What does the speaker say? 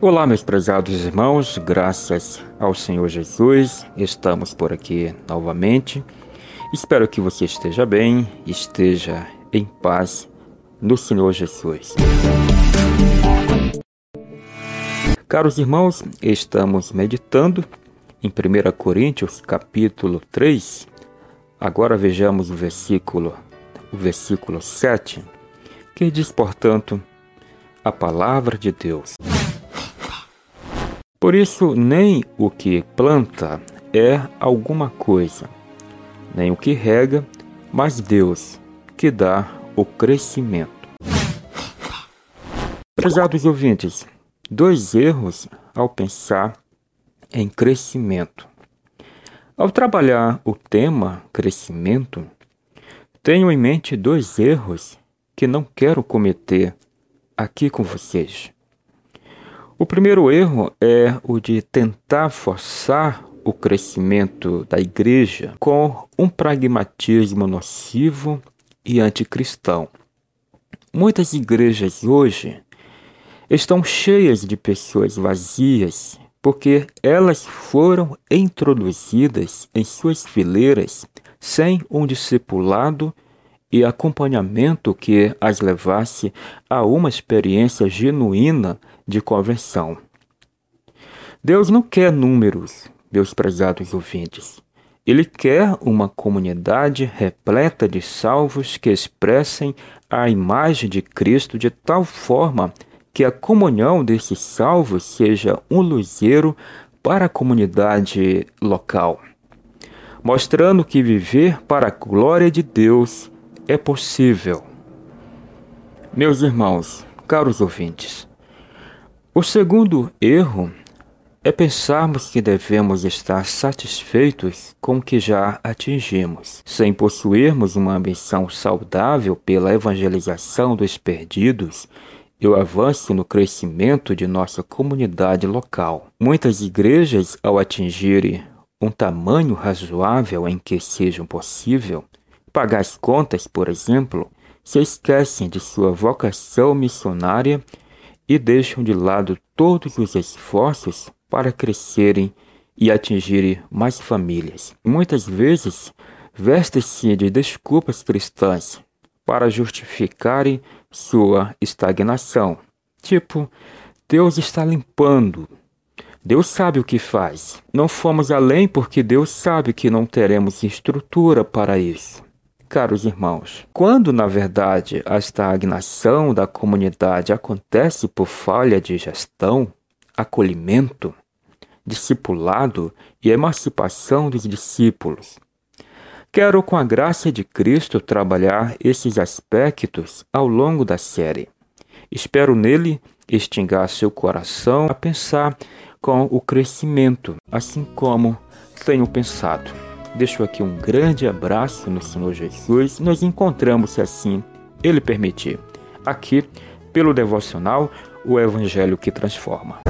Olá, meus prezados irmãos, graças ao Senhor Jesus, estamos por aqui novamente. Espero que você esteja bem, esteja em paz no Senhor Jesus. Caros irmãos, estamos meditando em 1 Coríntios, capítulo 3. Agora vejamos o versículo, o versículo 7, que diz, portanto, a palavra de Deus. Por isso, nem o que planta é alguma coisa, nem o que rega, mas Deus que dá o crescimento. Prezados ouvintes, dois erros ao pensar em crescimento. Ao trabalhar o tema crescimento, tenho em mente dois erros que não quero cometer aqui com vocês. O primeiro erro é o de tentar forçar o crescimento da igreja com um pragmatismo nocivo e anticristão. Muitas igrejas hoje estão cheias de pessoas vazias porque elas foram introduzidas em suas fileiras sem um discipulado e acompanhamento que as levasse a uma experiência genuína de conversão. Deus não quer números, meus prezados ouvintes. Ele quer uma comunidade repleta de salvos que expressem a imagem de Cristo de tal forma que a comunhão desses salvos seja um luzeiro para a comunidade local, mostrando que viver para a glória de Deus é possível. Meus irmãos, caros ouvintes, o segundo erro é pensarmos que devemos estar satisfeitos com o que já atingimos, sem possuirmos uma ambição saudável pela evangelização dos perdidos e o avanço no crescimento de nossa comunidade local. Muitas igrejas, ao atingirem um tamanho razoável em que seja possível pagar as contas, por exemplo, se esquecem de sua vocação missionária e deixam de lado todos os esforços para crescerem e atingirem mais famílias. Muitas vezes vestem-se de desculpas cristãs para justificarem sua estagnação. Tipo, Deus está limpando. Deus sabe o que faz. Não fomos além porque Deus sabe que não teremos estrutura para isso caros irmãos, quando na verdade a estagnação da comunidade acontece por falha de gestão, acolhimento, discipulado e emancipação dos discípulos. Quero, com a graça de Cristo, trabalhar esses aspectos ao longo da série. Espero nele extingar seu coração a pensar com o crescimento, assim como tenho pensado. Deixo aqui um grande abraço no Senhor Jesus. Nos encontramos, se assim Ele permitir, aqui pelo devocional O Evangelho que Transforma.